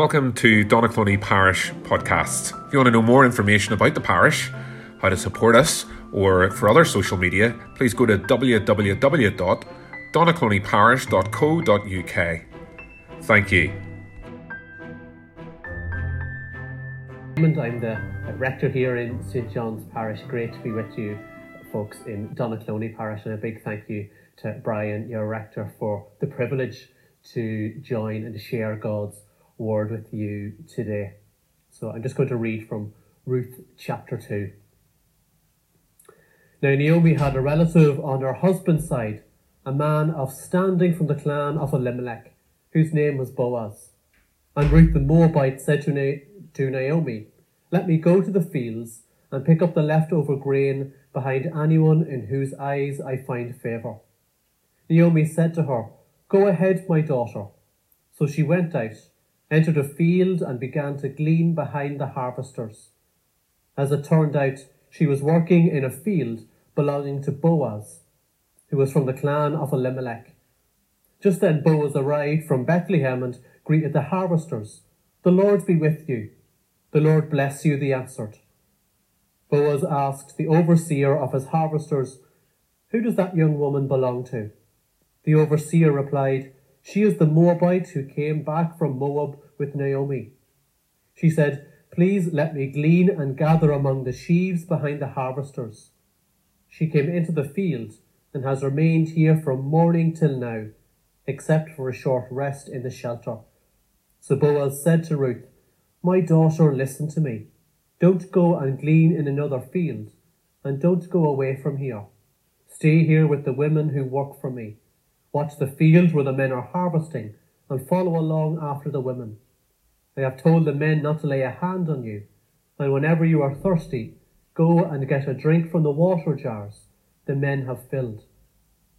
Welcome to Donaghcloney Parish Podcast. If you want to know more information about the parish, how to support us, or for other social media, please go to www.donaghcloneyparish.co.uk. Thank you. I'm the rector here in St John's Parish. Great to be with you, folks, in Donaghcloney Parish, and a big thank you to Brian, your rector, for the privilege to join and share God's word with you today. So I'm just going to read from Ruth chapter 2. Now Naomi had a relative on her husband's side, a man of standing from the clan of Elimelech, whose name was Boaz. And Ruth the Moabite said to, Na- to Naomi, Let me go to the fields and pick up the leftover grain behind anyone in whose eyes I find favour. Naomi said to her, Go ahead, my daughter. So she went out, entered a field, and began to glean behind the harvesters. As it turned out, she was working in a field belonging to Boaz, who was from the clan of Elimelech. Just then Boaz arrived from Bethlehem and greeted the harvesters. The Lord be with you. The Lord bless you, they answered. Boaz asked the overseer of his harvesters, Who does that young woman belong to? The overseer replied, She is the Moabite who came back from Moab with Naomi. She said, Please let me glean and gather among the sheaves behind the harvesters. She came into the field and has remained here from morning till now, except for a short rest in the shelter. So Boaz said to Ruth, My daughter, listen to me. Don't go and glean in another field, and don't go away from here. Stay here with the women who work for me. Watch the field where the men are harvesting, and follow along after the women. I have told the men not to lay a hand on you, and whenever you are thirsty, go and get a drink from the water jars the men have filled.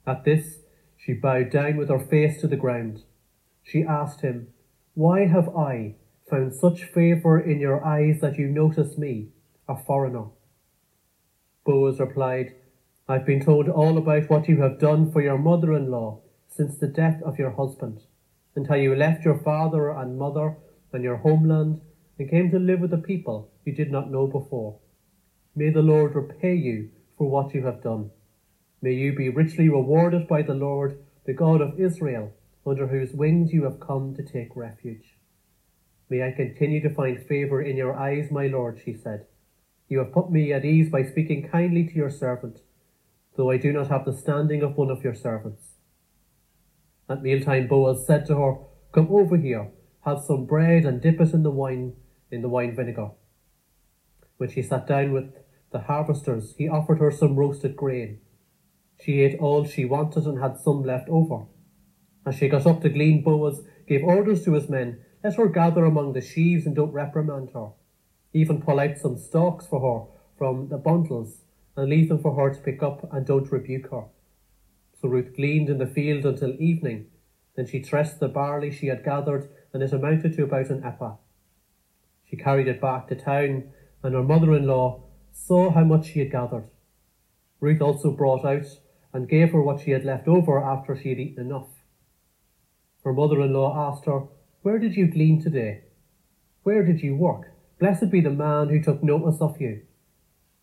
At this, she bowed down with her face to the ground. She asked him, Why have I found such favour in your eyes that you notice me, a foreigner? Boaz replied, I've been told all about what you have done for your mother in law since the death of your husband, and how you left your father and mother and your homeland and came to live with a people you did not know before. May the Lord repay you for what you have done. May you be richly rewarded by the Lord, the God of Israel, under whose wings you have come to take refuge. May I continue to find favour in your eyes, my Lord, she said. You have put me at ease by speaking kindly to your servant though I do not have the standing of one of your servants. At mealtime Boaz said to her, Come over here, have some bread and dip it in the wine in the wine vinegar. When she sat down with the harvesters, he offered her some roasted grain. She ate all she wanted and had some left over. As she got up to glean, Boaz gave orders to his men, Let her gather among the sheaves and don't reprimand her. Even pull out some stalks for her from the bundles and leave them for her to pick up and don't rebuke her. So Ruth gleaned in the field until evening. Then she threshed the barley she had gathered, and it amounted to about an ephah. She carried it back to town, and her mother in law saw how much she had gathered. Ruth also brought out and gave her what she had left over after she had eaten enough. Her mother in law asked her, Where did you glean today? Where did you work? Blessed be the man who took notice of you.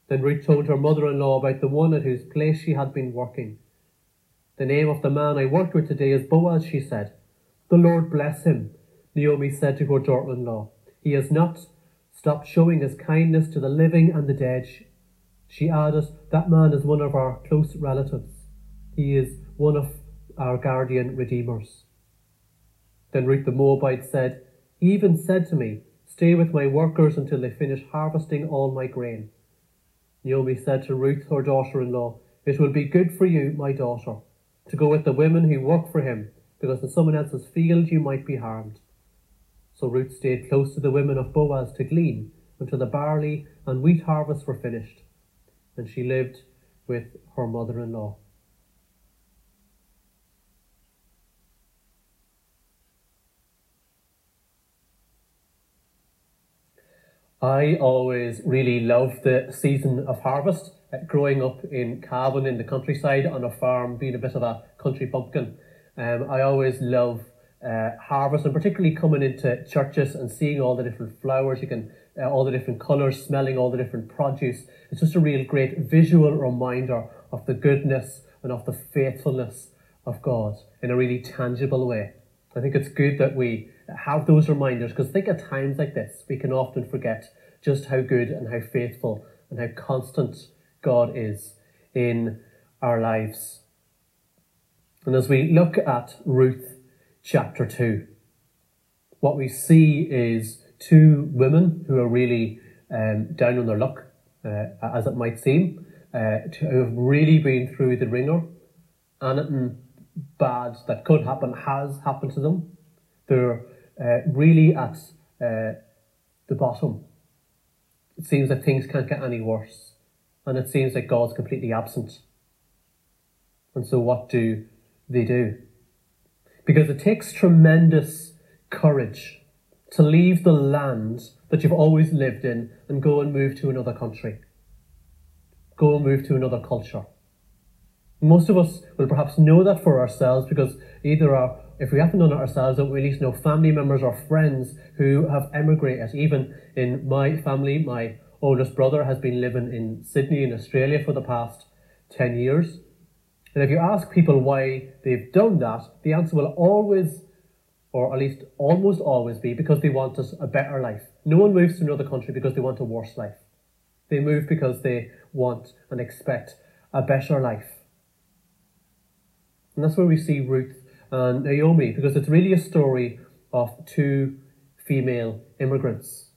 Then Ruth told her mother-in-law about the one at whose place she had been working. The name of the man I worked with today is Boaz, she said. The Lord bless him, Naomi said to her daughter-in-law. He has not stopped showing his kindness to the living and the dead. She added, that man is one of our close relatives. He is one of our guardian redeemers. Then Ruth the Moabite said, He even said to me, Stay with my workers until they finish harvesting all my grain. Naomi said to Ruth, her daughter in law, It will be good for you, my daughter, to go with the women who work for him, because in someone else's field you might be harmed. So Ruth stayed close to the women of Boaz to glean until the barley and wheat harvests were finished, and she lived with her mother in law. I always really loved the season of harvest. Uh, growing up in Cavan in the countryside on a farm, being a bit of a country bumpkin, um, I always love uh, harvest, and particularly coming into churches and seeing all the different flowers, you can uh, all the different colours, smelling all the different produce. It's just a real great visual reminder of the goodness and of the faithfulness of God in a really tangible way. I think it's good that we have those reminders because think at times like this we can often forget just how good and how faithful and how constant God is in our lives. And as we look at Ruth chapter 2, what we see is two women who are really um, down on their luck, uh, as it might seem, uh, who have really been through the wringer. Anything bad that could happen has happened to them. They're uh, really at uh, the bottom. It seems that things can't get any worse, and it seems that God's completely absent. And so, what do they do? Because it takes tremendous courage to leave the land that you've always lived in and go and move to another country. Go and move to another culture. Most of us will perhaps know that for ourselves because either our, if we haven't done it ourselves, then we at least know family members or friends who have emigrated. Even in my family, my oldest brother has been living in Sydney in Australia for the past 10 years. And if you ask people why they've done that, the answer will always or at least almost always be because they want a better life. No one moves to another country because they want a worse life. They move because they want and expect a better life. And that's where we see Ruth and Naomi, because it's really a story of two female immigrants.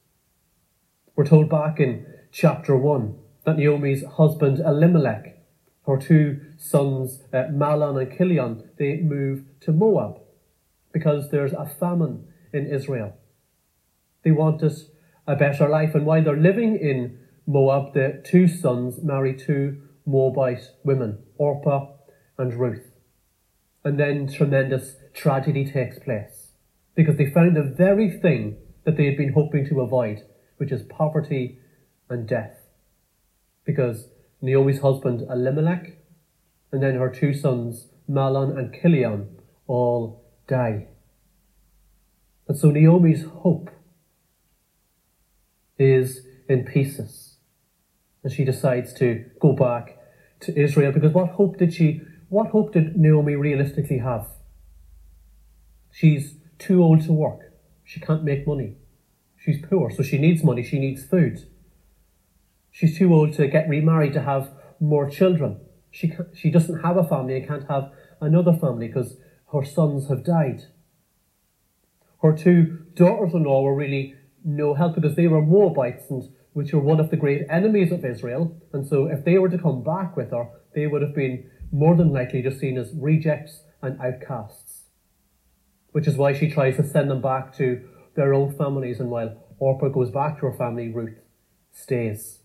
We're told back in chapter 1 that Naomi's husband Elimelech, her two sons uh, Mahlon and Chilion, they move to Moab because there's a famine in Israel. They wanted a better life, and while they're living in Moab, the two sons marry two Moabite women, Orpah and Ruth. And then tremendous tragedy takes place because they found the very thing that they had been hoping to avoid, which is poverty and death. Because Naomi's husband Elimelech and then her two sons Mahlon and Chilion all die. And so Naomi's hope is in pieces. And she decides to go back to Israel because what hope did she, what hope did Naomi realistically have? She's too old to work. She can't make money. She's poor, so she needs money, she needs food. She's too old to get remarried to have more children. She, she doesn't have a family and can't have another family because her sons have died. Her two daughters-in-law were really no help because they were Moabites, and which were one of the great enemies of Israel. And so, if they were to come back with her, they would have been more than likely just seen as rejects and outcasts. Which is why she tries to send them back to their own families, and while Orpah goes back to her family, Ruth stays.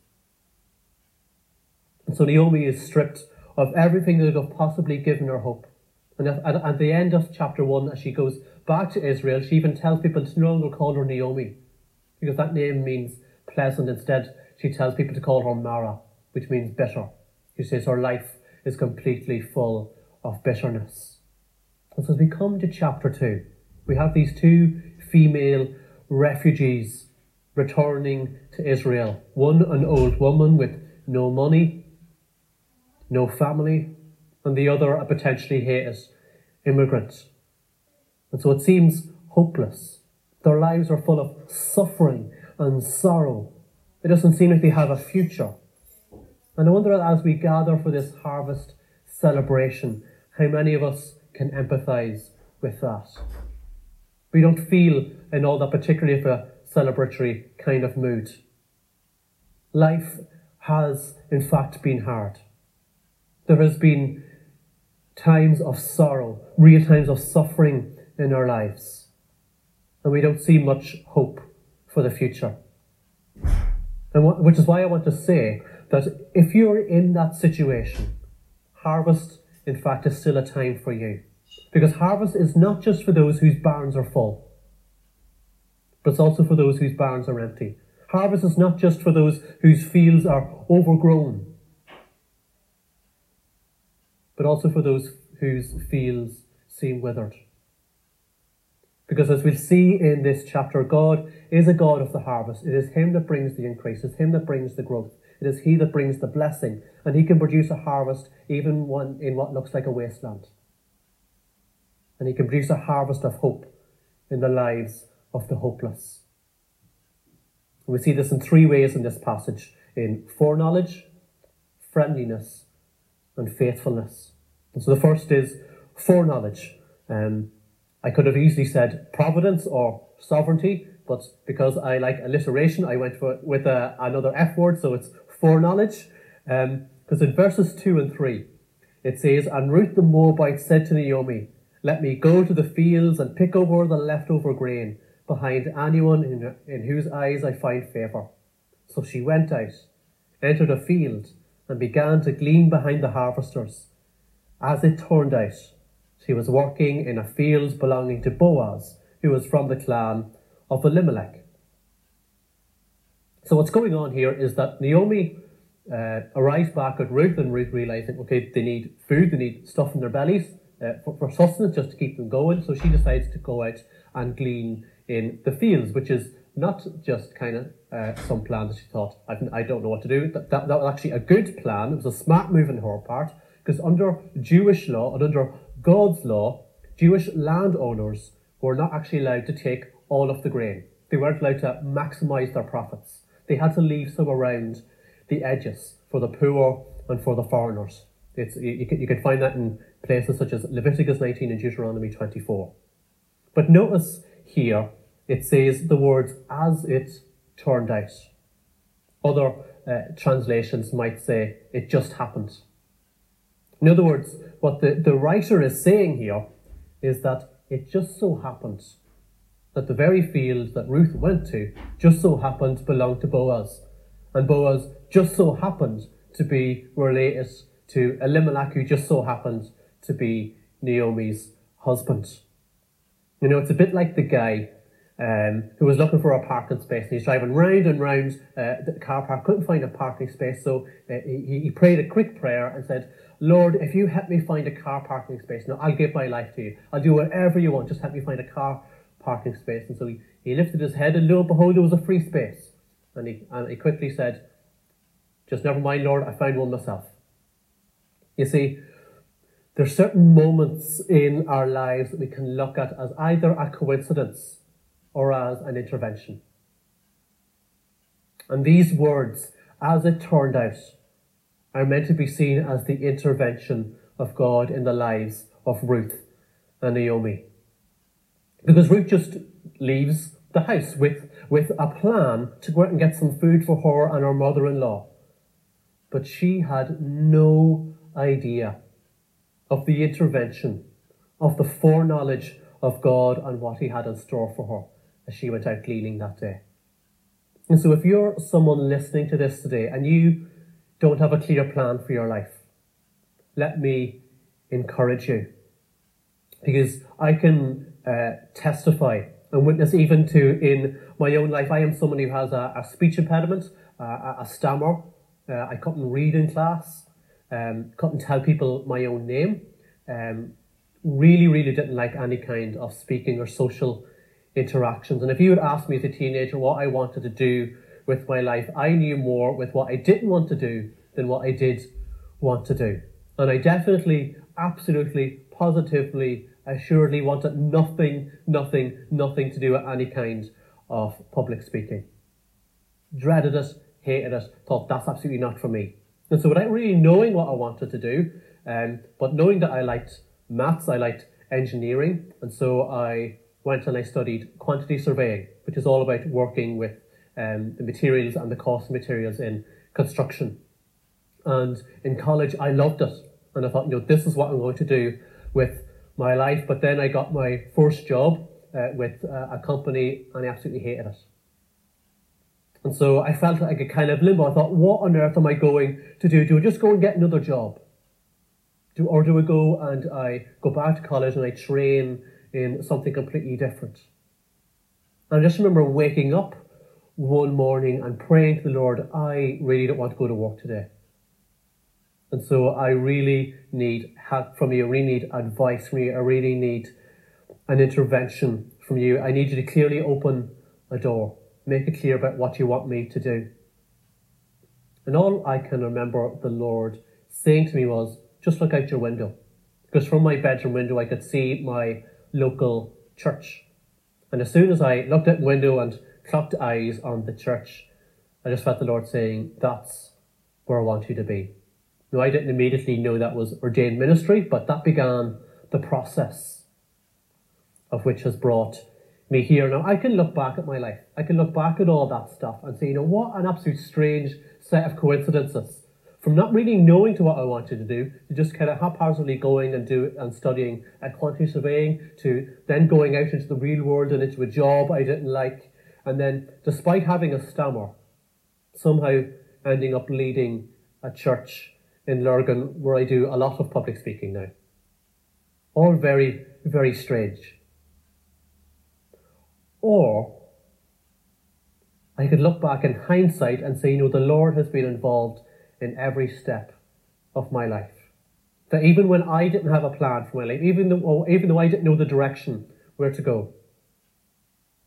And so Naomi is stripped of everything that could have possibly given her hope. And at, at, the end of chapter 1, as she goes back to Israel, she even tells people to no longer call her Naomi, because that name means pleasant. Instead, she tells people to call her Mara, which means bitter. She says her life is completely full of bitterness. And so as we come to chapter 2, we have these two female refugees returning to Israel. One, an old woman with no money, no family, and the other a potentially hated immigrant. And so it seems hopeless. Their lives are full of suffering and sorrow. It doesn't seem like they have a future. And I wonder as we gather for this harvest celebration, how many of us can empathise with that. We don't feel in all that particularly of a celebratory kind of mood. Life has, in fact, been hard. There has been times of sorrow, real times of suffering in our lives. And we don't see much hope for the future. And which is why I want to say that if you're in that situation, harvest, in fact, is still a time for you. Because harvest is not just for those whose barns are full, but it's also for those whose barns are empty. Harvest is not just for those whose fields are overgrown, but also for those whose fields seem withered. Because as we'll see in this chapter, God is a God of the harvest. It is Him that brings the increase, it's Him that brings the growth. It is He that brings the blessing, and He can produce a harvest even one in what looks like a wasteland. And He can produce a harvest of hope in the lives of the hopeless. And we see this in three ways in this passage in foreknowledge, friendliness, and faithfulness. And so the first is foreknowledge. Um, I could have easily said providence or sovereignty, but because I like alliteration, I went for with a, another F word, so it's foreknowledge. Because um, in verses 2 and 3, it says, And Ruth the Moabite said to Naomi, Let me go to the fields and pick over the leftover grain behind anyone in, in whose eyes I find favour. So she went out, entered a field, and began to glean behind the harvesters. As it turned out, she was working in a field belonging to Boaz, who was from the clan of Elimelech. So what's going on here is that Naomi uh, arrives back at Ruth, and Ruth realizing, okay, they need food, they need stuff in their bellies uh, for, for sustenance, just to keep them going. So she decides to go out and glean in the fields, which is not just kind of uh, some plan that she thought, I, I don't know what to do. That, that, that was actually a good plan. It was a smart move on her part, because under Jewish law and under God's law, Jewish landowners were not actually allowed to take all of the grain. They weren't allowed to maximize their profits. They had to leave some around the edges for the poor and for the foreigners. It's, you, you, can, find that in places such as Leviticus 19 and Deuteronomy 24. But notice here it says the words as it turned out. Other uh, translations might say it just happened. In other words, what the, the writer is saying here is that it just so happened that the very field that Ruth went to just so happened to belong to Boaz. And Boaz just so happened to be related to Elimelech, who just so happened to be Naomi's husband. You know, it's a bit like the guy um, who was looking for a parking space and he's driving round and round uh, the car park, couldn't find a parking space, so uh, he, he prayed a quick prayer and said, Lord, if you help me find a car parking space, now I'll give my life to you. I'll do whatever you want, just help me find a car parking space. And so he, he lifted his head, and lo and behold, there was a free space. And he, and he quickly said, Just never mind, Lord, I found one myself. You see, there's certain moments in our lives that we can look at as either a coincidence or as an intervention. And these words, as it turned out, are meant to be seen as the intervention of God in the lives of Ruth and Naomi. Because Ruth just leaves the house with, with a plan to go out and get some food for her and her mother in law. But she had no idea of the intervention, of the foreknowledge of God and what He had in store for her as she went out gleaning that day. And so, if you're someone listening to this today and you don't have a clear plan for your life, let me encourage you. Because I can uh, testify and witness even to in my own life. I am someone who has a, a speech impediment, uh, a, stammer. Uh, I couldn't read in class, um, couldn't tell people my own name. Um, really, really didn't like any kind of speaking or social interactions. And if you had asked me as a teenager what I wanted to do with my life, I knew more with what I didn't want to do than what I did want to do. And I definitely, absolutely, positively assuredly wanted nothing, nothing, nothing to do with any kind of public speaking. Dreaded it, hated it, thought that's absolutely not for me. And so without really knowing what I wanted to do, um, but knowing that I liked maths, I liked engineering, and so I went and I studied quantity surveying, which is all about working with um, the materials and the cost of materials in construction. And in college, I loved it. And I thought, you know, this is what I'm going to do with my life. But then I got my first job uh, with uh, a company and I absolutely hated it. And so I felt like a kind of limbo. I thought, what on earth am I going to do? Do I just go and get another job? Do, or do I go and I go back to college and I train in something completely different? And I just remember waking up one morning and praying to the Lord, I really don't want to go to work today. And so I really need help from you. I really need advice from you. I really need an intervention from you. I need you to clearly open a door. Make it clear about what you want me to do. And all I can remember the Lord saying to me was, just look out your window. Because from my bedroom window, I could see my local church. And as soon as I looked out the window and clocked eyes on the church, I just felt the Lord saying, That's where I want you to be. Now, I didn't immediately know that was ordained ministry, but that began the process of which has brought me here. Now, I can look back at my life. I can look back at all that stuff and say, you know, what an absolute strange set of coincidences. From not really knowing to what I wanted to do, to just kind of haphazardly going and do and studying at quantity surveying, to then going out into the real world and into a job I didn't like, and then, despite having a stammer, somehow ending up leading a church in Lurgan where I do a lot of public speaking now. All very, very strange. Or I could look back in hindsight and say, you know, the Lord has been involved in every step of my life. That even when I didn't have a plan for my life, even though, oh, even though I didn't know the direction where to go,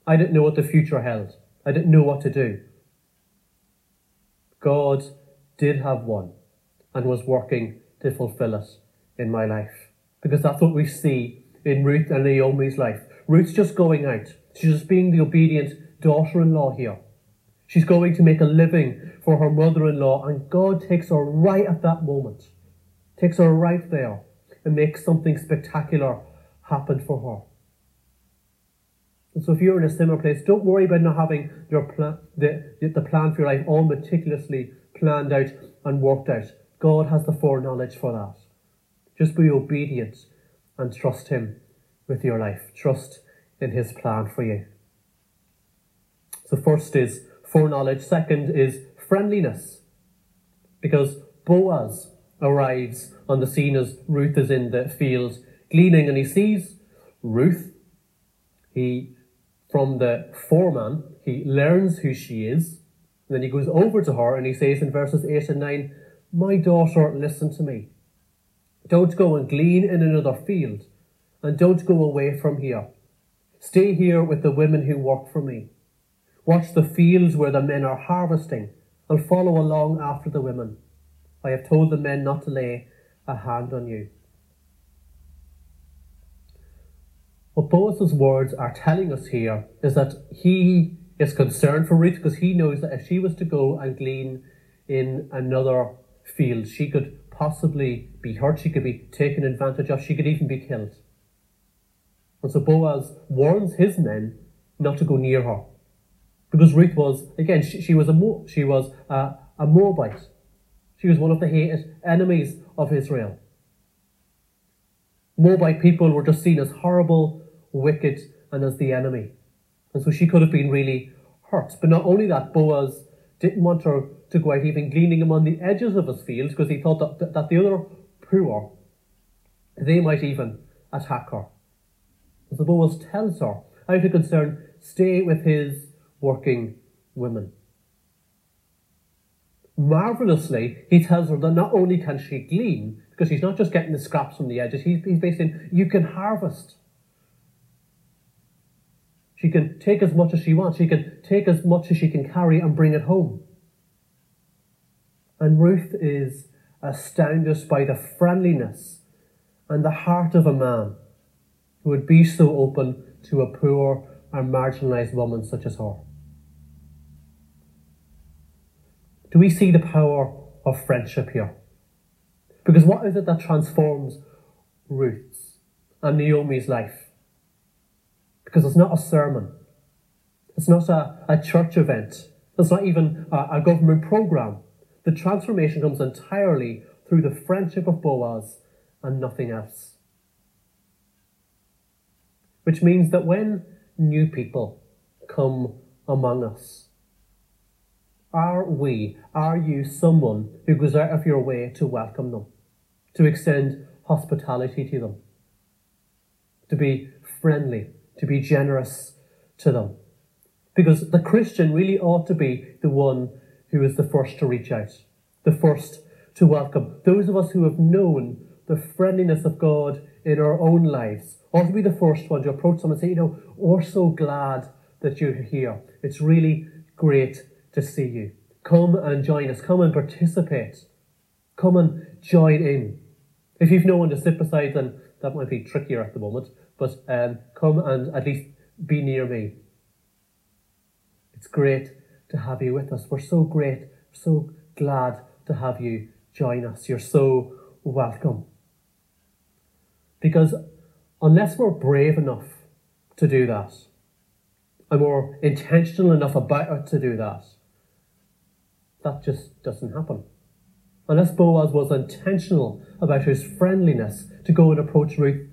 I didn't know what the future held, I didn't know what to do. God did have one and was working to fulfill it in my life. Because that's what we see in Ruth and Naomi's life. Ruth's just going out. She's just being the obedient daughter in law here. She's going to make a living for her mother in law, and God takes her right at that moment, takes her right there, and makes something spectacular happen for her. And so, if you're in a similar place, don't worry about not having your plan, the, the plan for your life all meticulously planned out and worked out. God has the foreknowledge for that. Just be obedient and trust Him with your life. Trust in His plan for you. So, first is foreknowledge. Second is friendliness. Because Boaz arrives on the scene as Ruth is in the field gleaning and he sees Ruth. He, from the foreman, he learns who she is. And then he goes over to her and he says in verses 8 and 9, My daughter, listen to me. Don't go and glean in another field, and don't go away from here. Stay here with the women who work for me. Watch the fields where the men are harvesting and follow along after the women. I have told the men not to lay a hand on you. What Boaz's words are telling us here is that he is concerned for Ruth because he knows that if she was to go and glean in another field, she could possibly be hurt, she could be taken advantage of, she could even be killed. And so Boaz warns his men not to go near her. Because Ruth was, again, she, she was, a, Mo, she was a, a Moabite. She was one of the hated enemies of Israel. Moabite people were just seen as horrible, wicked, and as the enemy. And so she could have been really hurt. But not only that, Boaz didn't want her to go out even gleaning him on the edges of his fields because he thought that, that the other poor, they might even attack her. So Boaz tells her, out of concern, stay with his working women. Marvelously, he tells her that not only can she glean, because she's not just getting the scraps from the edges, he's, he's basically saying, you can harvest. She can take as much as she wants. She can take as much as she can carry and bring it home. And Ruth is astounded by the friendliness and the heart of a man who would be so open to a poor and marginalized woman such as her. Do we see the power of friendship here? Because what is it that transforms Ruth's and Naomi's life? Because it's not a sermon. It's not a, a church event. It's not even a, a government program. The transformation comes entirely through the friendship of Boaz and nothing else. Which means that when new people come among us, are we, are you someone who goes out of your way to welcome them, to extend hospitality to them, to be friendly, to be generous to them? Because the Christian really ought to be the one who is the first to reach out, the first to welcome. Those of us who have known the friendliness of God in our own lives, or to be the first one to approach someone and say, you know, we're so glad that you're here. It's really great to see you. Come and join us. Come and participate. Come and join in. If you've no one to sit beside, then that might be trickier at the moment, but um, come and at least be near me. It's great to have you with us. We're so great, so glad to have you join us. You're so welcome. Because unless we're brave enough to do that, and we're intentional enough about it to do that, that just doesn't happen. Unless Boaz was intentional about his friendliness to go and approach Ruth,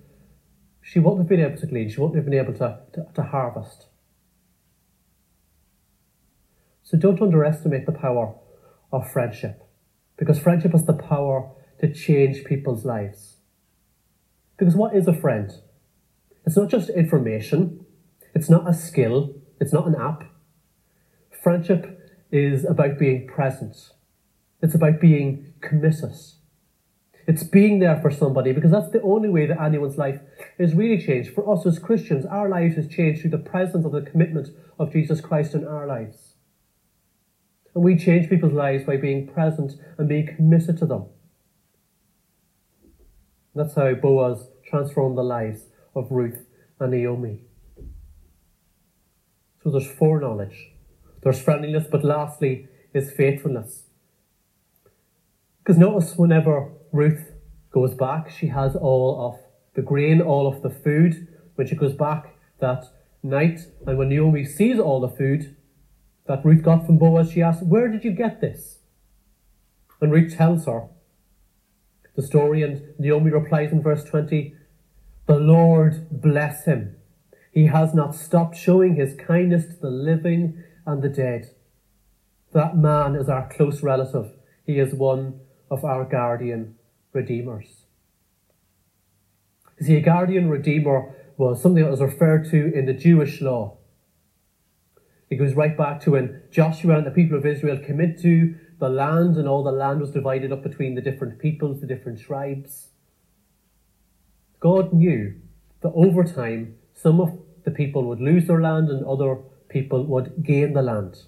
she wouldn't have been able to glean, she wouldn't have been able to, to, to harvest. So don't underestimate the power of friendship, because friendship has the power to change people's lives. Because what is a friend? It's not just information, it's not a skill, it's not an app. Friendship is about being present, it's about being committed. It's being there for somebody because that's the only way that anyone's life is really changed. For us as Christians, our lives is changed through the presence of the commitment of Jesus Christ in our lives. And we change people's lives by being present and being committed to them. That's how Boaz transformed the lives of Ruth and Naomi. So there's foreknowledge, there's friendliness, but lastly is faithfulness. Because notice whenever Ruth goes back, she has all of the grain, all of the food. When she goes back that night, and when Naomi sees all the food that Ruth got from Boaz, she asks, Where did you get this? And Ruth tells her, the story, and Naomi replies in verse 20 The Lord bless him. He has not stopped showing his kindness to the living and the dead. That man is our close relative. He is one of our guardian redeemers. You see, a guardian redeemer was something that was referred to in the Jewish law. It goes right back to when Joshua and the people of Israel came into the land, and all the land was divided up between the different peoples, the different tribes. God knew that over time, some of the people would lose their land and other people would gain the land.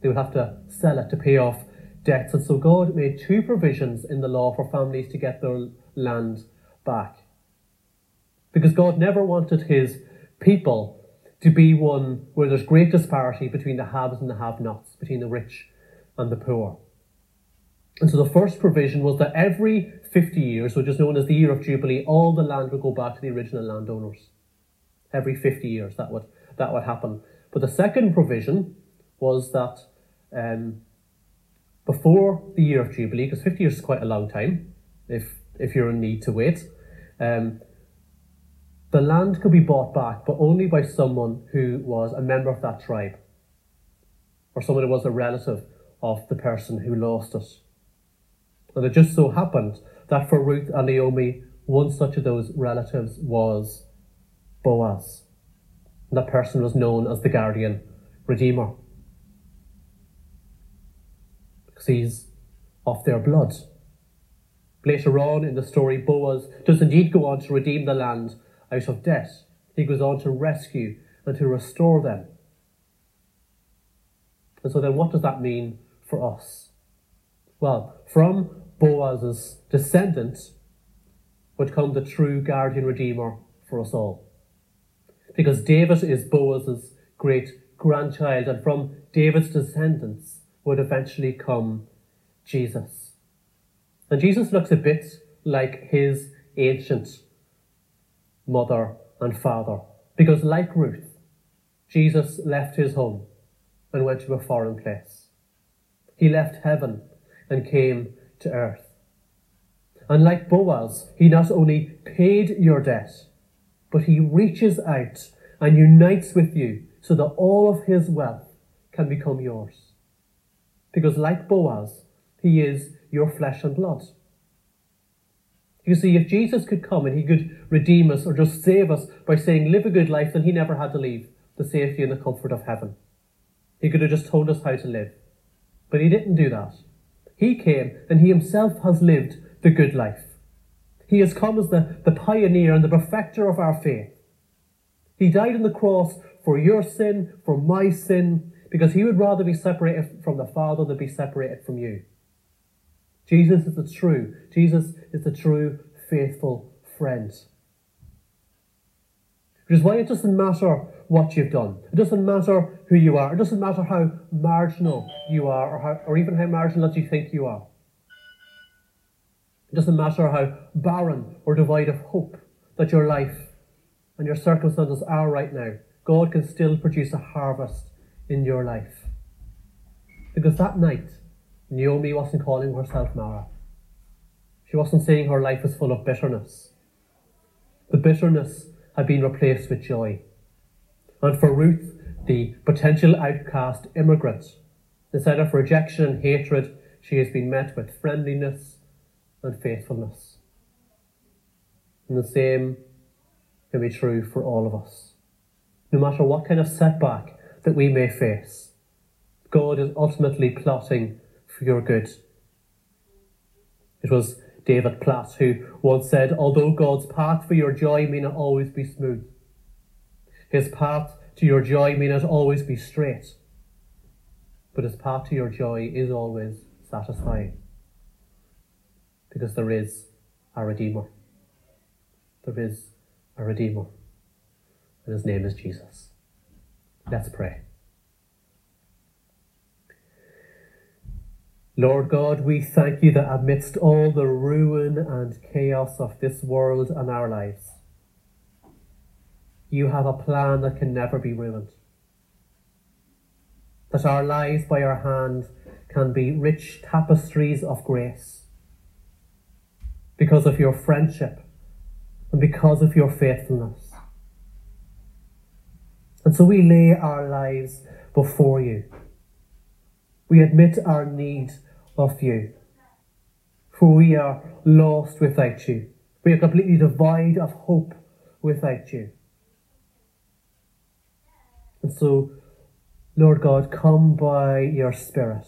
They would have to sell it to pay off debts. And so God made two provisions in the law for families to get their land back. Because God never wanted his people to be one where there's great disparity between the haves and the have nots, between the rich and the poor. And so the first provision was that every 50 years, which is known as the year of Jubilee, all the land would go back to the original landowners. Every 50 years, that would, that would happen. But the second provision was that um, before the year of Jubilee, because 50 years is quite a long time if, if you're in need to wait, um, the land could be bought back, but only by someone who was a member of that tribe or someone who was a relative of the person who lost it. And it just so happened that for Ruth and Naomi, one such of those relatives was Boaz. And that person was known as the guardian redeemer. Because he's of their blood. Later on in the story, Boaz does indeed go on to redeem the land out of debt. He goes on to rescue and to restore them. And so then what does that mean for us? Well, from Boaz's descendants would come the true guardian redeemer for us all. Because David is Boaz's great grandchild, and from David's descendants would eventually come Jesus. And Jesus looks a bit like his ancient mother and father, because like Ruth, Jesus left his home and went to a foreign place. He left heaven and came to earth. And like Boaz, he not only paid your debt, but he reaches out and unites with you so that all of his wealth can become yours. Because like Boaz, he is your flesh and blood. You see, if Jesus could come and he could redeem us or just save us by saying, live a good life, then he never had to leave the safety and the comfort of heaven. He could have just told us how to live. But he didn't do that. He came and he himself has lived the good life. He has come as the, the pioneer and the perfecter of our faith. He died on the cross for your sin, for my sin, because he would rather be separated from the Father than be separated from you. Jesus is the true, Jesus is the true, faithful friend. Which is why it doesn't matter what you've done. It doesn't matter who you are. It doesn't matter how marginal you are or, how, or even how marginal that you think you are. It doesn't matter how barren or devoid of hope that your life and your circumstances are right now. God can still produce a harvest in your life. Because that night, Naomi wasn't calling herself Mara. She wasn't saying her life was full of bitterness. The bitterness had been replaced with joy. And for Ruth, the potential outcast immigrant, instead of rejection and hatred, she has been met with friendliness and faithfulness. And the same can be true for all of us. No matter what kind of setback that we may face, God is ultimately plotting for your good. It was David Platt who once said, Although God's path for your joy may not always be smooth, his path to your joy may not always be straight, but his path to your joy is always satisfying. Because there is a Redeemer. There is a Redeemer. And his name is Jesus. Let's pray. Lord God, we thank you that amidst all the ruin and chaos of this world and our lives, you have a plan that can never be ruined. That our lives by your hand can be rich tapestries of grace because of your friendship and because of your faithfulness. And so we lay our lives before you. We admit our need of you. For we are lost without you. We are completely devoid of hope without you. And so, Lord God, come by your Spirit.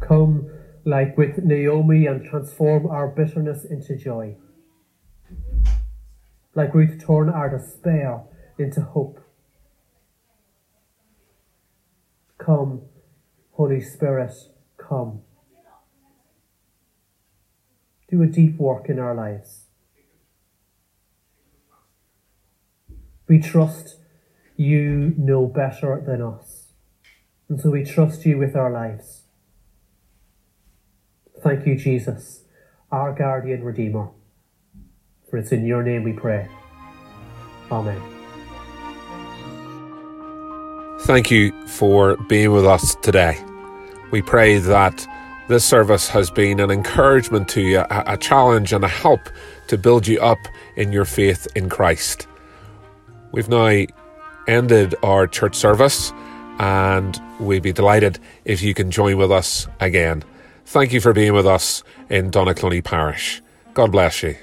Come like with Naomi and transform our bitterness into joy. Like Ruth, turn our despair into hope. Come Holy Spirit, come. Do a deep work in our lives. We trust you know better than us. And so we trust you with our lives. Thank you, Jesus, our guardian redeemer. For it's in your name we pray. Amen. Thank you for being with us today. We pray that this service has been an encouragement to you, a, challenge and a help to build you up in your faith in Christ. We've now ended our church service and we'd be delighted if you can join with us again. Thank you for being with us in Donaghcloney Parish. God bless you.